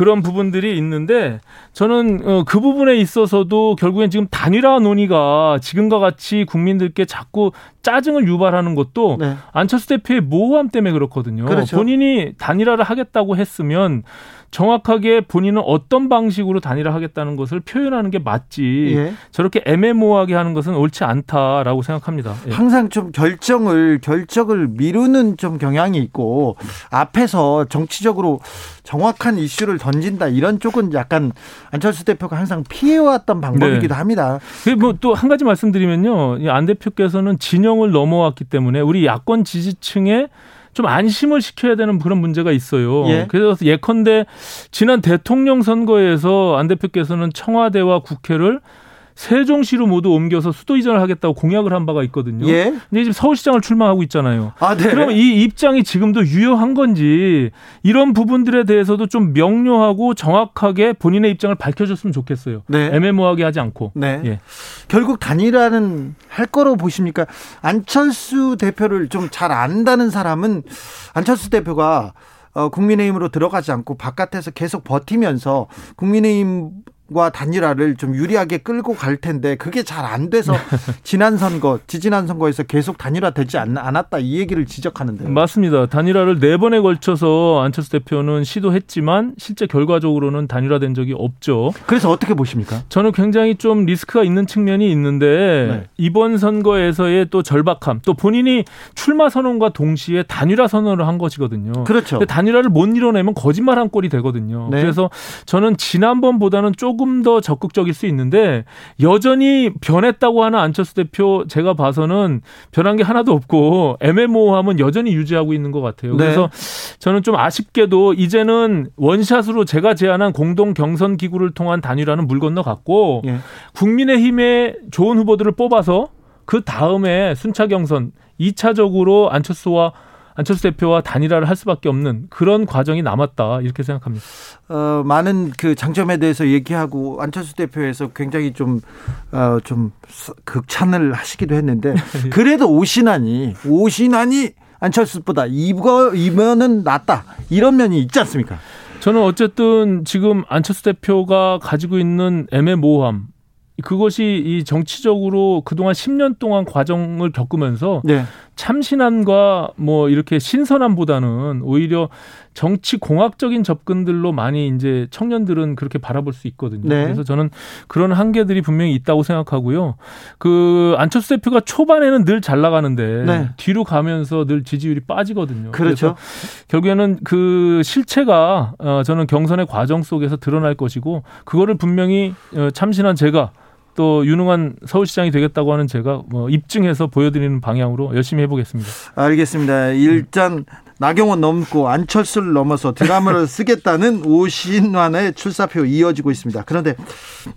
그런 부분들이 있는데 저는 어, 그 부분에 있어서도 결국엔 지금 단일화 논의가 지금과 같이 국민들께 자꾸 짜증을 유발하는 것도 네. 안철수 대표의 모호함 때문에 그렇거든요. 그렇죠. 본인이 단일화를 하겠다고 했으면 정확하게 본인은 어떤 방식으로 단일화 하겠다는 것을 표현하는 게 맞지 예. 저렇게 애매모호하게 하는 것은 옳지 않다라고 생각합니다. 예. 항상 좀 결정을 결정을 미루는 좀 경향이 있고 앞에서 정치적으로 정확한 이슈를 던진다 이런 쪽은 약간 안철수 대표가 항상 피해왔던 방법이기도 네. 합니다. 뭐또 한 가지 말씀드리면요, 안 대표께서는 진영을 넘어왔기 때문에 우리 야권 지지층에 좀 안심을 시켜야 되는 그런 문제가 있어요. 예. 그래서 예컨대 지난 대통령 선거에서 안 대표께서는 청와대와 국회를 세종시로 모두 옮겨서 수도 이전을 하겠다고 공약을 한 바가 있거든요. 예. 근데 지금 서울시장을 출마하고 있잖아요. 아, 네. 그럼 이 입장이 지금도 유효한 건지 이런 부분들에 대해서도 좀 명료하고 정확하게 본인의 입장을 밝혀줬으면 좋겠어요. 네. 애매모호하게 하지 않고. 네. 예. 결국 단일화는 할 거로 보십니까? 안철수 대표를 좀 잘 안다는 사람은 안철수 대표가 어, 국민의힘으로 들어가지 않고 바깥에서 계속 버티면서 국민의힘 과 단일화를 좀 유리하게 끌고 갈 텐데 그게 잘 안 돼서 지난 선거, 지지난 선거에서 계속 단일화 되지 않았다 이 얘기를 지적하는데요. 맞습니다. 단일화를 네 번에 걸쳐서 안철수 대표는 시도했지만 실제 결과적으로는 단일화된 적이 없죠. 그래서 어떻게 보십니까? 저는 굉장히 좀 리스크가 있는 측면이 있는데 네. 이번 선거에서의 또 절박함, 또 본인이 출마 선언과 동시에 단일화 선언을 한 것이거든요. 그렇죠. 단일화를 못 이뤄내면 거짓말한 꼴이 되거든요. 네. 그래서 저는 지난번보다는 조금 조금 더 적극적일 수 있는데 여전히 변했다고 하는 안철수 대표 제가 봐서는 변한 게 하나도 없고 애매모호함은 여전히 유지하고 있는 것 같아요. 네. 그래서 저는 좀 아쉽게도 이제는 원샷으로 제가 제안한 공동 경선 기구를 통한 단일화는 물 건너갔고 예. 국민의힘의 좋은 후보들을 뽑아서 그 다음에 순차 경선 2차적으로 안철수와 안철수 대표와 단일화를 할 수밖에 없는 그런 과정이 남았다 이렇게 생각합니다. 어, 많은 그 장점에 대해서 얘기하고 안철수 대표에서 굉장히 좀 어, 좀 극찬을 하시기도 했는데 그래도 오신환이 오신환이 안철수보다 이거 이면은 낫다 이런 면이 있지 않습니까? 저는 어쨌든 지금 안철수 대표가 가지고 있는 애매모호함 그것이 이 정치적으로 그동안 10년 동안 과정을 겪으면서 네. 참신함과 뭐 이렇게 신선함보다는 오히려 정치 공학적인 접근들로 많이 이제 청년들은 그렇게 바라볼 수 있거든요. 네. 그래서 저는 그런 한계들이 분명히 있다고 생각하고요. 그 안철수 대표가 초반에는 늘 잘 나가는데 네. 뒤로 가면서 늘 지지율이 빠지거든요. 그렇죠. 그래서 결국에는 그 실체가 어 저는 경선의 과정 속에서 드러날 것이고 그거를 분명히 어, 참신한 제가 또 유능한 서울시장이 되겠다고 하는 제가 뭐 입증해서 보여드리는 방향으로 열심히 해보겠습니다. 알겠습니다. 일단 나경원 넘고 안철수를 넘어서 드라마를 쓰겠다는 오신환의 출사표 이어지고 있습니다. 그런데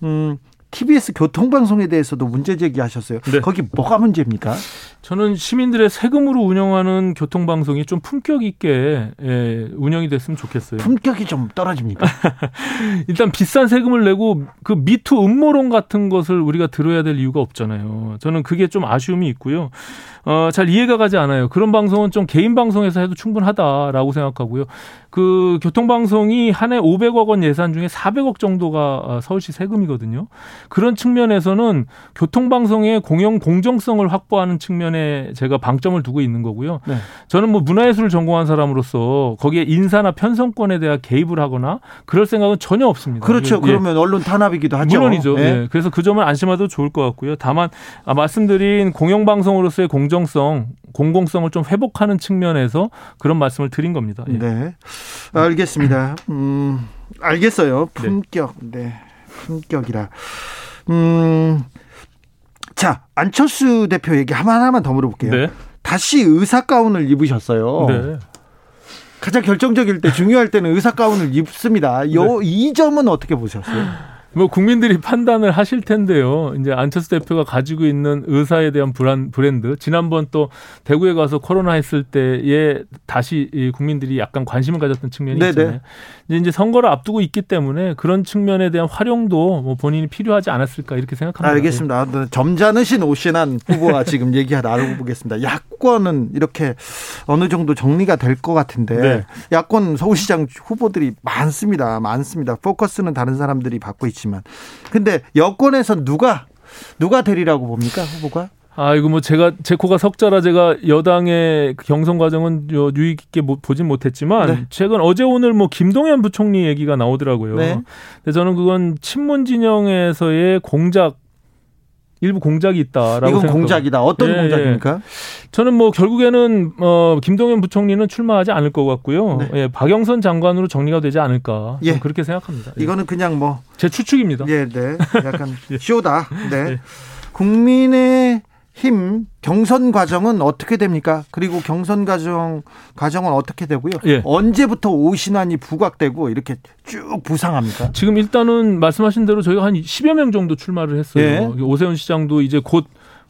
음, TBS 교통방송에 대해서도 문제 제기하셨어요. 네. 거기 뭐가 문제입니까? 저는 시민들의 세금으로 운영하는 교통방송이 좀 품격 있게 예, 운영이 됐으면 좋겠어요. 품격이 좀 떨어집니까? 일단 비싼 세금을 내고 그 미투 음모론 같은 것을 우리가 들어야 될 이유가 없잖아요. 저는 그게 좀 아쉬움이 있고요. 어, 잘 이해가 가지 않아요. 그런 방송은 좀 개인 방송에서 해도 충분하다라고 생각하고요. 그 교통방송이 한 해 500억 원 예산 중에 400억 정도가 어, 서울시 세금이거든요. 그런 측면에서는 교통방송의 공영 공정성을 확보하는 측면 에 제가 방점을 두고 있는 거고요. 네. 저는 뭐 문화예술을 전공한 사람으로서 거기에 인사나 편성권에 대한 개입을 하거나 그럴 생각은 전혀 없습니다. 그렇죠. 예. 그러면 언론 탄압이기도 하죠. 물론이죠. 예. 예. 그래서 그 점은 안심해도 좋을 것 같고요. 다만 아, 말씀드린 공영방송으로서의 공정성, 공공성을 좀 회복하는 측면에서 그런 말씀을 드린 겁니다. 예. 네. 알겠습니다. 음, 알겠어요. 품격. 네. 품격이라. 음, 자, 안철수 대표 얘기 하나만 더 물어볼게요. 네. 다시 의사 가운을 입으셨어요. 네. 가장 결정적일 때 중요할 때는 의사 가운을 입습니다. 요, 이 점은 어떻게 보셨어요? 뭐 국민들이 판단을 하실 텐데요. 이제 안철수 대표가 가지고 있는 의사에 대한 브란, 브랜드 지난번 또 대구에 가서 코로나 했을 때에 다시 이 국민들이 약간 관심을 가졌던 측면이 네네. 있잖아요. 이제 이제 선거를 앞두고 있기 때문에 그런 측면에 대한 활용도 뭐 본인이 필요하지 않았을까 이렇게 생각합니다. 알겠습니다. 아, 점잖으신 오신한 후보와 지금 얘기 나눠보겠습니다. 야권은 이렇게 어느 정도 정리가 될 것 같은데 네. 야권 서울시장 후보들이 많습니다. 많습니다. 포커스는 다른 사람들이 받고 있지 만 근데 여권에서 누가 누가 되리라고 봅니까 후보가? 아, 이거 뭐 제가 제 코가 석자라 제가 여당의 그 경선 과정은 요 유익 있게 못- 보진 못했지만 네. 최근 어제 오늘 뭐 김동연 부총리 얘기가 나오더라고요. 네. 근데 저는 그건 친문 진영에서의 공작 일부 공작이 있다라고 이건 공작이다. 어떤 예, 공작입니까? 저는 뭐 결국에는 어 김동연 부총리는 출마하지 않을 것 같고요. 네. 예, 박영선 장관으로 정리가 되지 않을까 예. 그렇게 생각합니다. 예. 이거는 그냥 뭐 제 추측입니다. 예, 네. 약간 쇼다. 네. 예. 국민의 힘 경선 과정은 어떻게 됩니까? 그리고 경선 과정 과정은 어떻게 되고요? 예. 언제부터 오신환이 부각되고 이렇게 쭉 부상합니까? 지금 일단은 말씀하신 대로 저희가 한 10여 명 정도 출마를 했어요. 예. 오세훈 시장도 이제 곧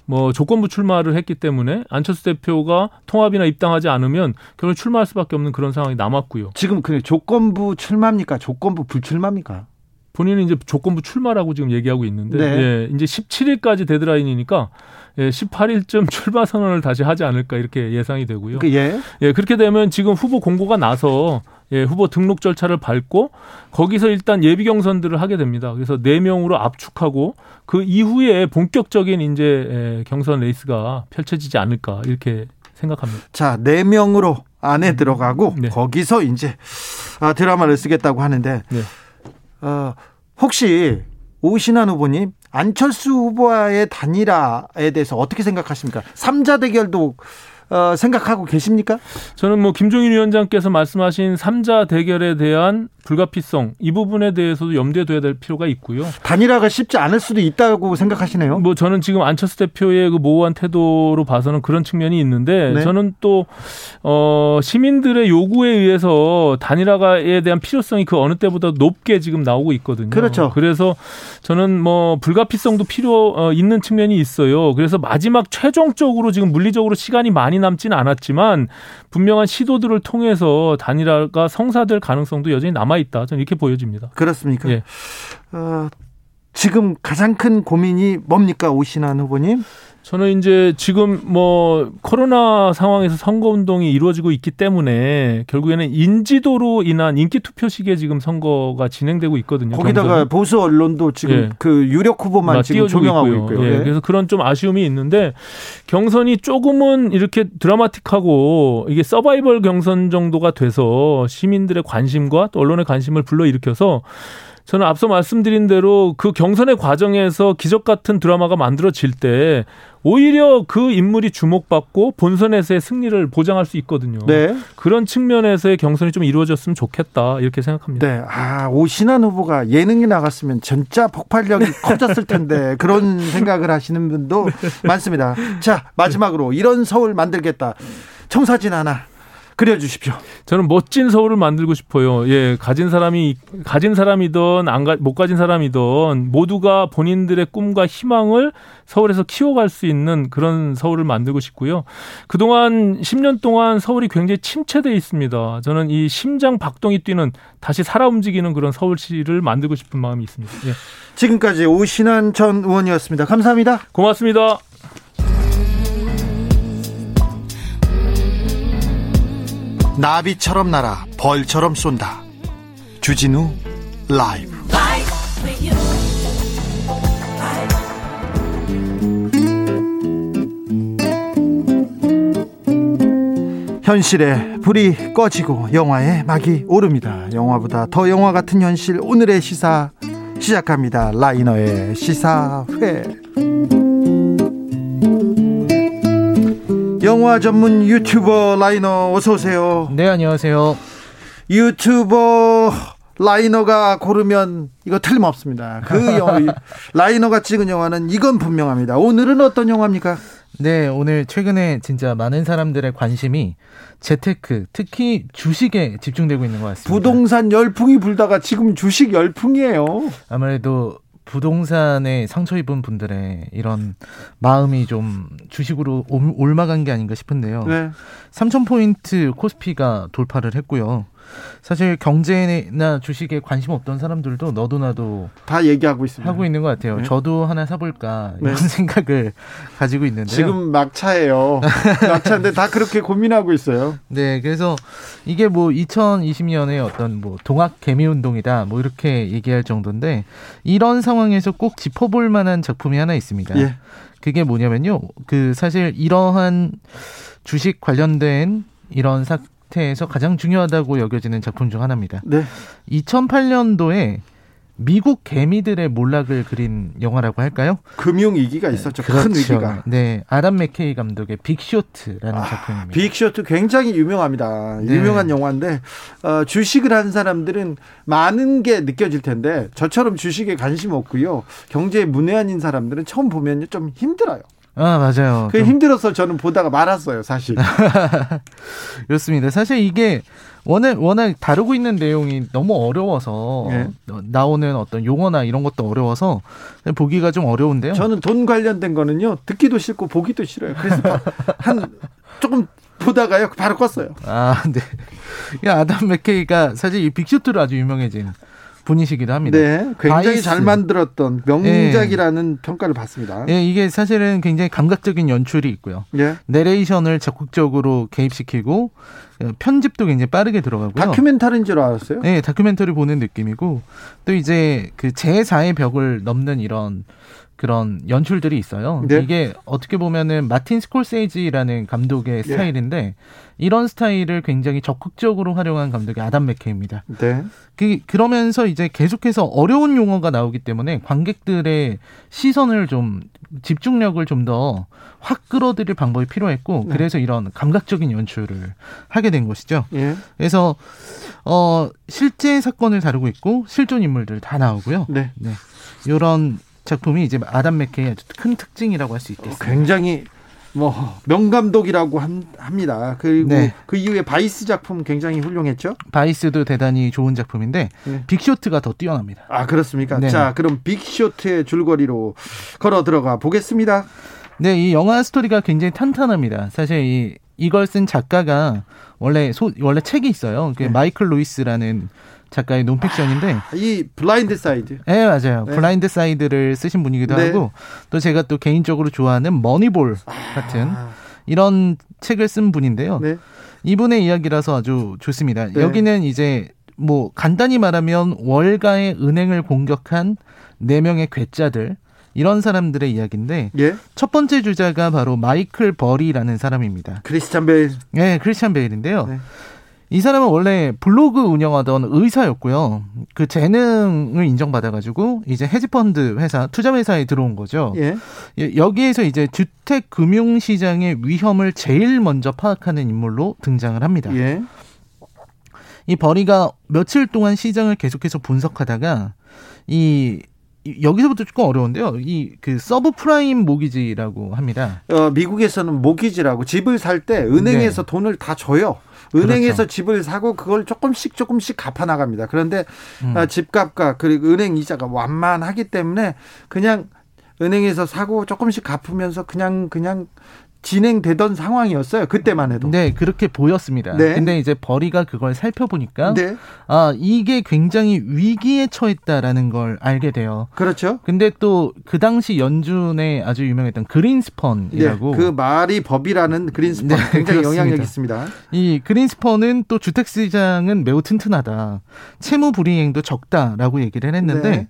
뭐 조건부 출마를 했기 때문에 안철수 대표가 통합이나 입당하지 않으면 결국 출마할 수밖에 없는 그런 상황이 남았고요. 지금 그 조건부 출마입니까? 조건부 불출마입니까? 본인은 이제 조건부 출마라고 지금 얘기하고 있는데 네. 예, 이제 17일까지 데드라인이니까 예, 18일쯤 출마 선언을 다시 하지 않을까 이렇게 예상이 되고요. 그 예. 예, 그렇게 되면 지금 후보 공고가 나서 예, 후보 등록 절차를 밟고 거기서 일단 예비 경선들을 하게 됩니다. 그래서 네 명으로 압축하고 그 이후에 본격적인 이제 예, 경선 레이스가 펼쳐지지 않을까 이렇게 생각합니다. 자, 네 명으로 안에 들어가고 네. 거기서 이제 아, 드라마를 쓰겠다고 하는데 네. 어, 혹시 오신환 후보님 안철수 후보와의 단일화에 대해서 어떻게 생각하십니까? 삼자 대결도 어, 생각하고 계십니까? 저는 뭐 김종인 위원장께서 말씀하신 삼자 대결에 대한 불가피성 이 부분에 대해서도 염두에 둬야 될 필요가 있고요. 단일화가 쉽지 않을 수도 있다고 생각하시네요. 뭐 저는 지금 안철수 대표의 그 모호한 태도로 봐서는 그런 측면이 있는데 네. 저는 또 어, 시민들의 요구에 의해서 단일화에 대한 필요성이 그 어느 때보다 높게 지금 나오고 있거든요. 그렇죠. 그래서 저는 뭐 불가피성도 필요 어, 있는 측면이 있어요. 그래서 마지막 최종적으로 지금 물리적으로 시간이 많이 남지는 않았지만 분명한 시도들을 통해서 단일화가 성사될 가능성도 여전히 남아 있다. 저는 이렇게 보여집니다. 그렇습니까? 예. 어, 지금 가장 큰 고민이 뭡니까 오신환 후보님? 저는 이제 지금 뭐 코로나 상황에서 선거 운동이 이루어지고 있기 때문에 결국에는 인지도로 인한 인기 투표 식에 지금 선거가 진행되고 있거든요. 거기다가 경선이. 보수 언론도 지금 예. 그 유력 후보만 지금 조명하고 있고요. 있고요. 예. 네. 그래서 그런 좀 아쉬움이 있는데 경선이 조금은 이렇게 드라마틱하고 이게 서바이벌 경선 정도가 돼서 시민들의 관심과 또 언론의 관심을 불러일으켜서 저는 앞서 말씀드린 대로 그 경선의 과정에서 기적 같은 드라마가 만들어질 때 오히려 그 인물이 주목받고 본선에서의 승리를 보장할 수 있거든요. 네. 그런 측면에서의 경선이 좀 이루어졌으면 좋겠다 이렇게 생각합니다. 네. 아 오신환 후보가 예능에 나갔으면 진짜 폭발력이 커졌을 텐데 그런 생각을 하시는 분도 네. 많습니다. 자 마지막으로 이런 서울 만들겠다. 청사진 하나 그려주십시오. 저는 멋진 서울을 만들고 싶어요. 예, 가진 사람이 가진 사람이든 안못 가진 사람이든 모두가 본인들의 꿈과 희망을 서울에서 키워갈 수 있는 그런 서울을 만들고 싶고요. 그동안 10년 동안 서울이 굉장히 침체돼 있습니다. 저는 이 심장 박동이 뛰는 다시 살아 움직이는 그런 서울시를 만들고 싶은 마음이 있습니다. 예. 지금까지 오신환 전 의원이었습니다. 감사합니다. 고맙습니다. 나비처럼 날아 벌처럼 쏜다. 주진우 라이브. 현실에 불이 꺼지고 영화에 막이 오릅니다. 영화보다 더 영화 같은 현실 오늘의 시사 시작합니다. 라이너의 시사회. 영화 전문 유튜버 라이너 어서 오세요. 네, 안녕하세요. 유튜버 라이너가 고르면 이거 틀림없습니다. 그 영화, 라이너가 찍은 영화는 이건 분명합니다. 오늘은 어떤 영화입니까? 네, 오늘 최근에 진짜 많은 사람들의 관심이 재테크, 특히 주식에 집중되고 있는 것 같습니다. 부동산 열풍이 불다가 지금 주식 열풍이에요. 아무래도 부동산에 상처 입은 분들의 이런 마음이 좀 주식으로 올마간 게 아닌가 싶은데요. 네. 3,000포인트 코스피가 돌파를 했고요. 사실 경제나 주식에 관심 없던 사람들도 너도 나도 다 얘기하고 있습니다. 하고 있는 것 같아요. 네. 저도 하나 사볼까 이런 네. 생각을 가지고 있는데요. 지금 막차예요. 막차인데 다 그렇게 고민하고 있어요. 네, 그래서 이게 뭐 2020년에 어떤 뭐 동학 개미 운동이다 뭐 이렇게 얘기할 정도인데 이런 상황에서 꼭 짚어볼 만한 작품이 하나 있습니다. 예. 그게 뭐냐면요. 그 사실 이러한 주식 관련된 이런 사, 사태에서 가장 중요하다고 여겨지는 작품 중 하나입니다. 네. 2008년도에 미국 개미들의 몰락을 그린 영화라고 할까요? 금융 위기가 있었죠. 그렇죠. 큰 위기가. 네, 아담 맥케이 감독의 빅쇼트라는 아, 작품입니다. 빅쇼트 굉장히 유명합니다. 네. 유명한 영화인데 어, 주식을 한 사람들은 많은 게 느껴질 텐데 저처럼 주식에 관심 없고요. 경제에 문외한인 사람들은 처음 보면 좀 힘들어요. 아 맞아요. 그 힘들어서 저는 보다가 말았어요, 사실. 그렇습니다. 사실 이게 워낙 워낙 다루고 있는 내용이 너무 어려워서 네. 나오는 어떤 용어나 이런 것도 어려워서 보기가 좀 어려운데요. 저는 돈 관련된 거는요 듣기도 싫고 보기도 싫어요. 그래서 한 조금 보다가요 바로 껐어요. 아 네. 야 아담 맥케이가 사실 이 빅쇼트로 아주 유명해진 분이시기도 합니다. 네, 굉장히 바이스. 잘 만들었던 명작이라는 네. 평가를 받습니다. 네, 이게 사실은 굉장히 감각적인 연출이 있고요. 네. 내레이션을 적극적으로 개입시키고 편집도 굉장히 빠르게 들어가고요. 다큐멘터리인 줄 알았어요? 네, 다큐멘터리 보는 느낌이고 또 이제 그 제4의 벽을 넘는 이런 그런 연출들이 있어요. 네. 이게 어떻게 보면은 마틴 스콜세이지라는 감독의 네. 스타일인데 이런 스타일을 굉장히 적극적으로 활용한 감독이 아담 맥케입니다. 네. 그, 그러면서 이제 계속해서 어려운 용어가 나오기 때문에 관객들의 시선을 좀 집중력을 좀 더 확 끌어들일 방법이 필요했고 네. 그래서 이런 감각적인 연출을 하게 된 것이죠. 예. 그래서 어 실제 사건을 다루고 있고 실존 인물들 다 나오고요. 네. 네. 이런 작품이 이제 아담 맥케이의 아주 큰 특징이라고 할 수 있겠습니다. 굉장히 뭐 명감독이라고 합니다. 그리고 네. 그 이후에 바이스 작품 굉장히 훌륭했죠. 바이스도 대단히 좋은 작품인데 네. 빅쇼트가 더 뛰어납니다. 아 그렇습니까? 네. 자 그럼 빅쇼트의 줄거리로 걸어 들어가 보겠습니다. 네, 이 영화 스토리가 굉장히 탄탄합니다. 사실 이 이걸 쓴 작가가 원래 소, 원래 책이 있어요. 그 네. 마이클 루이스라는 작가의 논픽션인데 아, 이 블라인드 사이드. 네 맞아요. 네. 블라인드 사이드를 쓰신 분이기도 네. 하고 또 제가 또 개인적으로 좋아하는 머니볼 같은 아. 이런 책을 쓴 분인데요. 네. 이분의 이야기라서 아주 좋습니다. 네. 여기는 이제 뭐 간단히 말하면 월가의 은행을 공격한 네 명의 괴짜들 이런 사람들의 이야기인데 예? 첫 번째 주자가 바로 마이클 버리라는 사람입니다. 크리스찬 베일. 네, 크리스찬 베일인데요. 네. 이 사람은 원래 블로그 운영하던 의사였고요. 그 재능을 인정받아가지고 이제 헤지펀드 회사, 투자 회사에 들어온 거죠. 예. 예. 여기에서 이제 주택 금융 시장의 위험을 제일 먼저 파악하는 인물로 등장을 합니다. 예. 이 버리가 며칠 동안 시장을 계속해서 분석하다가 이 여기서부터 조금 어려운데요. 이 그 서브 프라임 모기지라고 합니다. 어, 미국에서는 모기지라고 집을 살 때 은행에서 네. 돈을 다 줘요. 은행에서 그렇죠. 집을 사고 그걸 조금씩 조금씩 갚아 나갑니다. 그런데 음. 아, 집값과 그리고 은행 이자가 완만하기 때문에 그냥 은행에서 사고 조금씩 갚으면서 그냥 그냥 진행되던 상황이었어요. 그때만 해도. 네, 그렇게 보였습니다. 네. 근데 이제 버리가 그걸 살펴보니까 네. 아, 이게 굉장히 위기에 처했다라는 걸 알게 돼요. 그렇죠. 근데 또 그 당시 연준에 아주 유명했던 그린스펀이라고 네, 그 말이 법이라는 그린스펀 네, 굉장히 영향력 있습니다. 이 그린스펀은 또 주택 시장은 매우 튼튼하다. 채무 불이행도 적다라고 얘기를 했는데 네.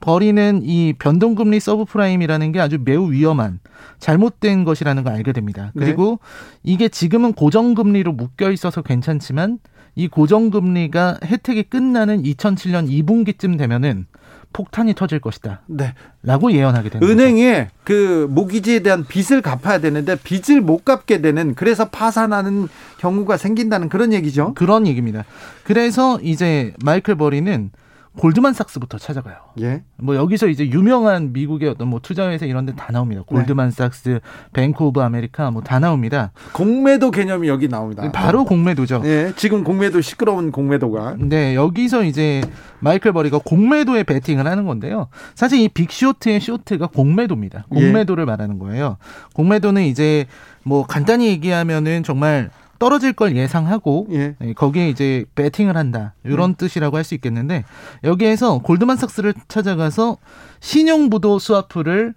버리는 이 변동금리 서브프라임이라는 게 아주 매우 위험한 잘못된 것이라는 걸 알게 됩니다. 네. 그리고 네. 이게 지금은 고정금리로 묶여 있어서 괜찮지만 이 고정금리가 혜택이 끝나는 2007년 2분기쯤 되면은 폭탄이 터질 것이다. 네. 라고 예언하게 됩니다. 은행에 그 모기지에 대한 빚을 갚아야 되는데 빚을 못 갚게 되는 그래서 파산하는 경우가 생긴다는 그런 얘기죠. 그런 얘기입니다. 그래서 이제 마이클 버리는 골드만삭스부터 찾아가요. 예. 뭐 여기서 이제 유명한 미국의 어떤 뭐 투자회사 이런 데 다 나옵니다. 골드만삭스, 네. 뱅크 오브 아메리카 뭐 다 나옵니다. 공매도 개념이 여기 나옵니다. 바로 공매도죠. 예. 지금 공매도 시끄러운 공매도가. 네, 여기서 이제 마이클 버리가 공매도에 베팅을 하는 건데요. 사실 이 빅쇼트의 쇼트가 공매도입니다. 공매도를 예. 말하는 거예요. 공매도는 이제 뭐 간단히 얘기하면은 정말 떨어질 걸 예상하고 예. 네, 거기에 이제 배팅을 한다 이런 음. 뜻이라고 할 수 있겠는데 여기에서 골드만삭스를 찾아가서 신용부도 스와프를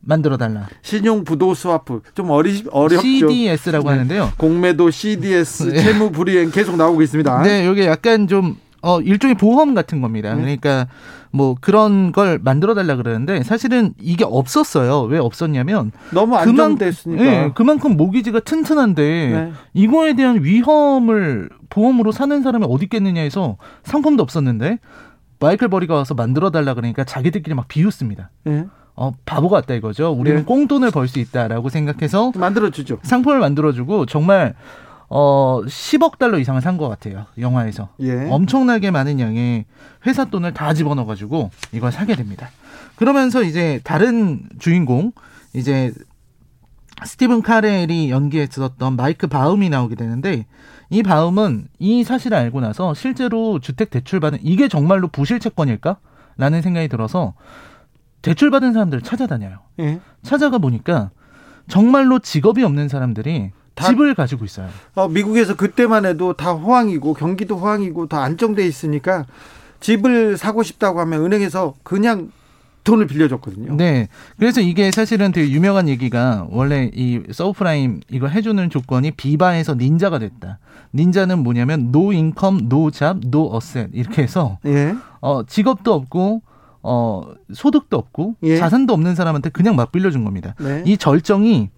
만들어 달라. 신용 부도 스와프 좀 어리 어렵죠. CDS라고 네. 하는데요. 공매도 CDS 네. 채무 불이행 계속 나오고 있습니다. 네, 여기 약간 좀 어, 일종의 보험 같은 겁니다. 네. 그러니까 뭐 그런 걸 만들어 달라 그러는데 사실은 이게 없었어요. 왜 없었냐면 너무 안정됐으니까. 그만, 네, 그만큼 모기지가 튼튼한데 네. 이거에 대한 위험을 보험으로 사는 사람이 어디 있겠느냐 해서 상품도 없었는데 마이클 버리가 와서 만들어 달라 그러니까 자기들끼리 막 비웃습니다. 네. 어, 바보 같다 이거죠. 우리는 네. 꽁돈을 벌 수 있다라고 생각해서 만들어 주죠. 상품을 만들어 주고 정말 어 10억 달러 이상을 산 것 같아요 영화에서 예. 엄청나게 많은 양의 회사 돈을 다 집어넣어가지고 이걸 사게 됩니다. 그러면서 이제 다른 주인공 이제 스티븐 카렐이 연기했었던 마이크 바움이 나오게 되는데 이 바움은 이 사실을 알고 나서 실제로 주택 대출 받은 이게 정말로 부실 채권일까? 라는 생각이 들어서 대출 받은 사람들을 찾아다녀요. 예. 찾아가 보니까 정말로 직업이 없는 사람들이 집을 가지고 있어요. 어, 미국에서 그때만 해도 다 호황이고 경기도 호황이고 다 안정돼 있으니까 집을 사고 싶다고 하면 은행에서 그냥 돈을 빌려줬거든요. 네. 그래서 이게 사실은 되게 유명한 얘기가 원래 이 서브프라임 이거 해주는 조건이 비바에서 닌자가 됐다. 닌자는 뭐냐면 no income, no job, no asset 이렇게 해서 예. 어 직업도 없고 어 소득도 없고 예. 자산도 없는 사람한테 그냥 막 빌려준 겁니다. 네. 이 절정이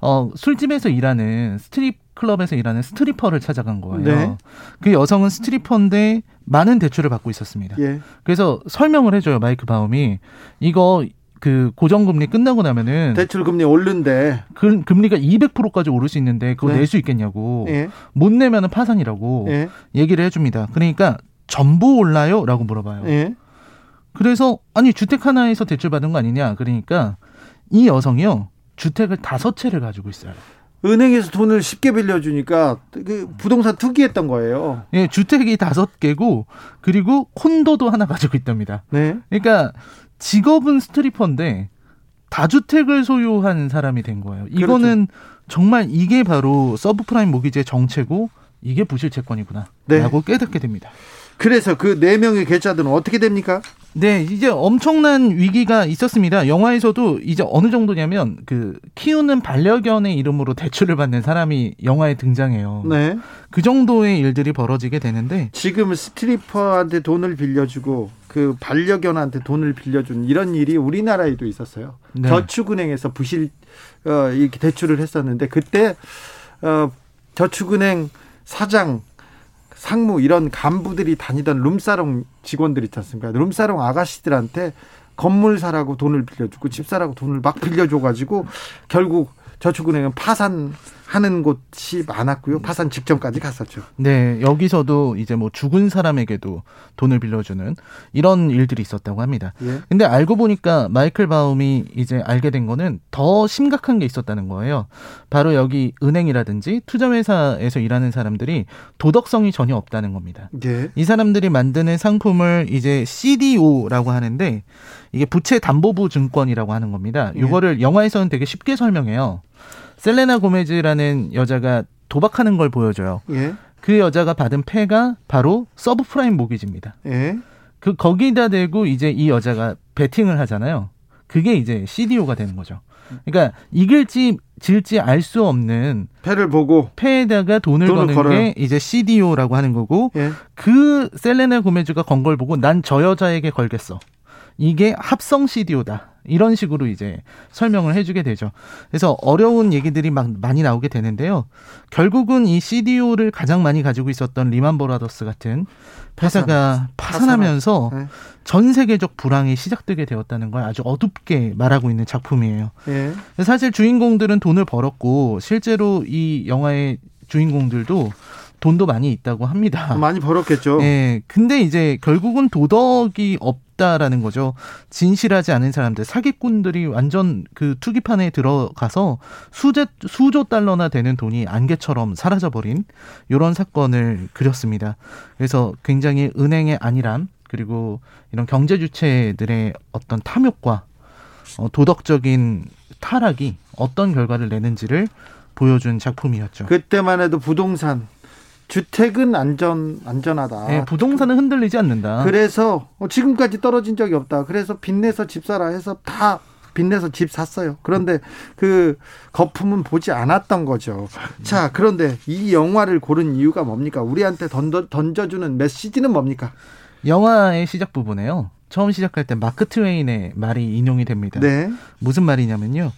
어, 술집에서 일하는 스트립 클럽에서 일하는 스트리퍼를 찾아간 거예요. 네. 그 여성은 스트리퍼인데 많은 대출을 받고 있었습니다. 예. 그래서 설명을 해줘요 마크 바움이 이거 그 고정금리 끝나고 나면은 대출 금리 오른대 그 금리가 200%까지 오를 수 있는데 그거 네. 낼수 있겠냐고 예. 못 내면은 파산이라고 예. 얘기를 해줍니다. 그러니까 전부 올라요라고 물어봐요. 예. 그래서 아니 주택 하나에서 대출 받은 거 아니냐 그러니까 이 여성이요 주택을 다섯 채를 가지고 있어요. 은행에서 돈을 쉽게 빌려주니까 그 부동산 투기했던 거예요. 예, 주택이 다섯 개고 그리고 콘도도 하나 가지고 있답니다. 네. 그러니까 직업은 스트리퍼인데 다주택을 소유한 사람이 된 거예요. 이거는 그렇죠. 정말 이게 바로 서브프라임 모기지의 정체고 이게 부실 채권이구나. 네. 라고 깨닫게 됩니다. 그래서 그 네 명의 계좌들은 어떻게 됩니까? 네, 이제 엄청난 위기가 있었습니다. 영화에서도 이제 어느 정도냐면 그 키우는 반려견의 이름으로 대출을 받는 사람이 영화에 등장해요. 네. 그 정도의 일들이 벌어지게 되는데 지금 스트리퍼한테 돈을 빌려주고 그 반려견한테 돈을 빌려준 이런 일이 우리나라에도 있었어요. 네. 저축은행에서 부실 어 이렇게 대출을 했었는데 그때 어 저축은행 사장 상무 이런 간부들이 다니던 룸사롱 직원들 있지 않습니까? 룸사롱 아가씨들한테 건물 사라고 돈을 빌려주고 집 사라고 돈을 막 빌려줘가지고 결국 저축은행은 파산 하는 곳이 많았고요. 파산 직전까지 갔었죠. 네, 여기서도 이제 뭐 죽은 사람에게도 돈을 빌려주는 이런 일들이 있었다고 합니다. 예. 근데 알고 보니까 마이클 바움이 이제 알게 된 거는 더 심각한 게 있었다는 거예요. 바로 여기 은행이라든지 투자회사에서 일하는 사람들이 도덕성이 전혀 없다는 겁니다. 예. 이 사람들이 만드는 상품을 이제 CDO라고 하는데 이게 부채 담보부 증권이라고 하는 겁니다. 예. 이거를 영화에서는 되게 쉽게 설명해요. 셀레나 고메즈라는 여자가 도박하는 걸 보여줘요. 예. 그 여자가 받은 패가 바로 서브프라임 모기지입니다. 예. 그 거기다 대고 이제 이 여자가 베팅을 하잖아요. 그게 이제 CDO가 되는 거죠. 그러니까 이길지 질지 알 수 없는 패를 보고 패에다가 돈을, 돈을 거는 걸어요. 게 이제 CDO라고 하는 거고 예. 그 셀레나 고메즈가 건 걸 보고 난 저 여자에게 걸겠어. 이게 합성 CDO다. 이런 식으로 이제 설명을 해주게 되죠. 그래서 어려운 얘기들이 막 많이 나오게 되는데요. 결국은 이 CDO를 가장 많이 가지고 있었던 리만 버라더스 같은 회사가 파산. 하면서 네. 전 세계적 불황이 시작되게 되었다는 걸 아주 어둡게 말하고 있는 작품이에요. 네. 사실 주인공들은 돈을 벌었고 실제로 이 영화의 주인공들도 돈도 많이 있다고 합니다. 많이 벌었겠죠. 네. 근데 이제 결국은 도덕이 없 다라는 거죠. 진실하지 않은 사람들, 사기꾼들이 완전 그 투기판에 들어가서 수제, 수조 달러나 되는 돈이 안개처럼 사라져버린 이런 사건을 그렸습니다. 그래서 굉장히 은행의 안일함, 그리고 이런 경제 주체들의 어떤 탐욕과 어, 도덕적인 타락이 어떤 결과를 내는지를 보여준 작품이었죠. 그때만 해도 부동산 주택은 안전 안전하다. 네, 부동산은 흔들리지 않는다. 그래서 어, 지금까지 떨어진 적이 없다. 그래서 빚내서 집 사라 해서 다 빚내서 집 샀어요. 그런데 그 거품은 보지 않았던 거죠. 자, 그런데 이 영화를 고른 이유가 뭡니까? 우리한테 던져, 던져주는 메시지는 뭡니까? 영화의 시작 부분에요. 처음 시작할 때 마크 트웨인의 말이 인용이 됩니다. 네. 무슨 말이냐면요.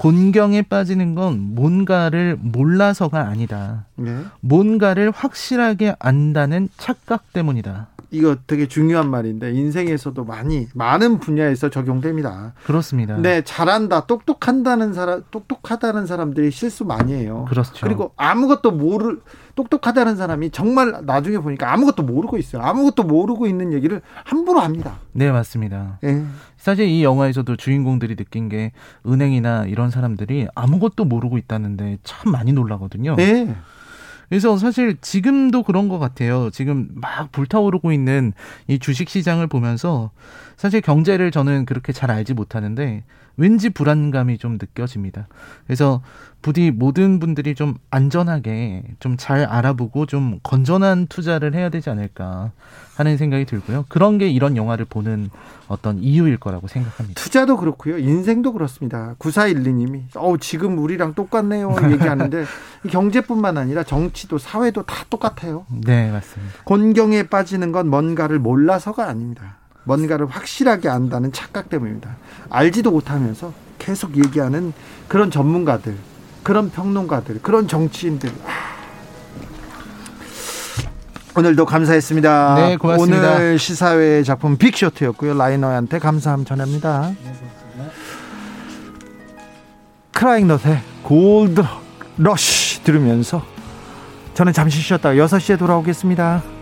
곤경에 빠지는 건 뭔가를 몰라서가 아니다. 네. 뭔가를 확실하게 안다는 착각 때문이다. 이거 되게 중요한 말인데 인생에서도 많이 많은 분야에서 적용됩니다. 그렇습니다. 네, 잘한다, 똑똑한다는 사람, 똑똑하다는 사람들이 실수 많이 해요. 그렇죠. 그리고 아무것도 모르 똑똑하다는 사람이 정말 나중에 보니까 아무것도 모르고 있어요. 아무것도 모르고 있는 얘기를 함부로 합니다. 네, 맞습니다. 네. 사실 이 영화에서도 주인공들이 느낀 게 은행이나 이런 사람들이 아무것도 모르고 있다는데 참 많이 놀라거든요. 네. 그래서 사실 지금도 그런 것 같아요. 지금 막 불타오르고 있는 이 주식 시장을 보면서 사실 경제를 저는 그렇게 잘 알지 못하는데 왠지 불안감이 좀 느껴집니다. 그래서 부디 모든 분들이 좀 안전하게 좀 잘 알아보고 좀 건전한 투자를 해야 되지 않을까 하는 생각이 들고요. 그런 게 이런 영화를 보는 어떤 이유일 거라고 생각합니다. 투자도 그렇고요. 인생도 그렇습니다. 9412님이 어 지금 우리랑 똑같네요 얘기하는데 경제뿐만 아니라 정치도 사회도 다 똑같아요. 네, 맞습니다. 곤경에 빠지는 건 뭔가를 몰라서가 아닙니다. 뭔가를 확실하게 안다는 착각 때문입니다. 알지도 못하면서 계속 얘기하는 그런 전문가들, 그런 평론가들, 그런 정치인들. 아. 오늘도 감사했습니다. 네, 고맙습니다. 오늘 시사회 작품 빅쇼트였고요. 라이너한테 감사함 전합니다. 크라잉넛의 골드 러쉬 들으면서 저는 잠시 쉬었다가 6시에 돌아오겠습니다.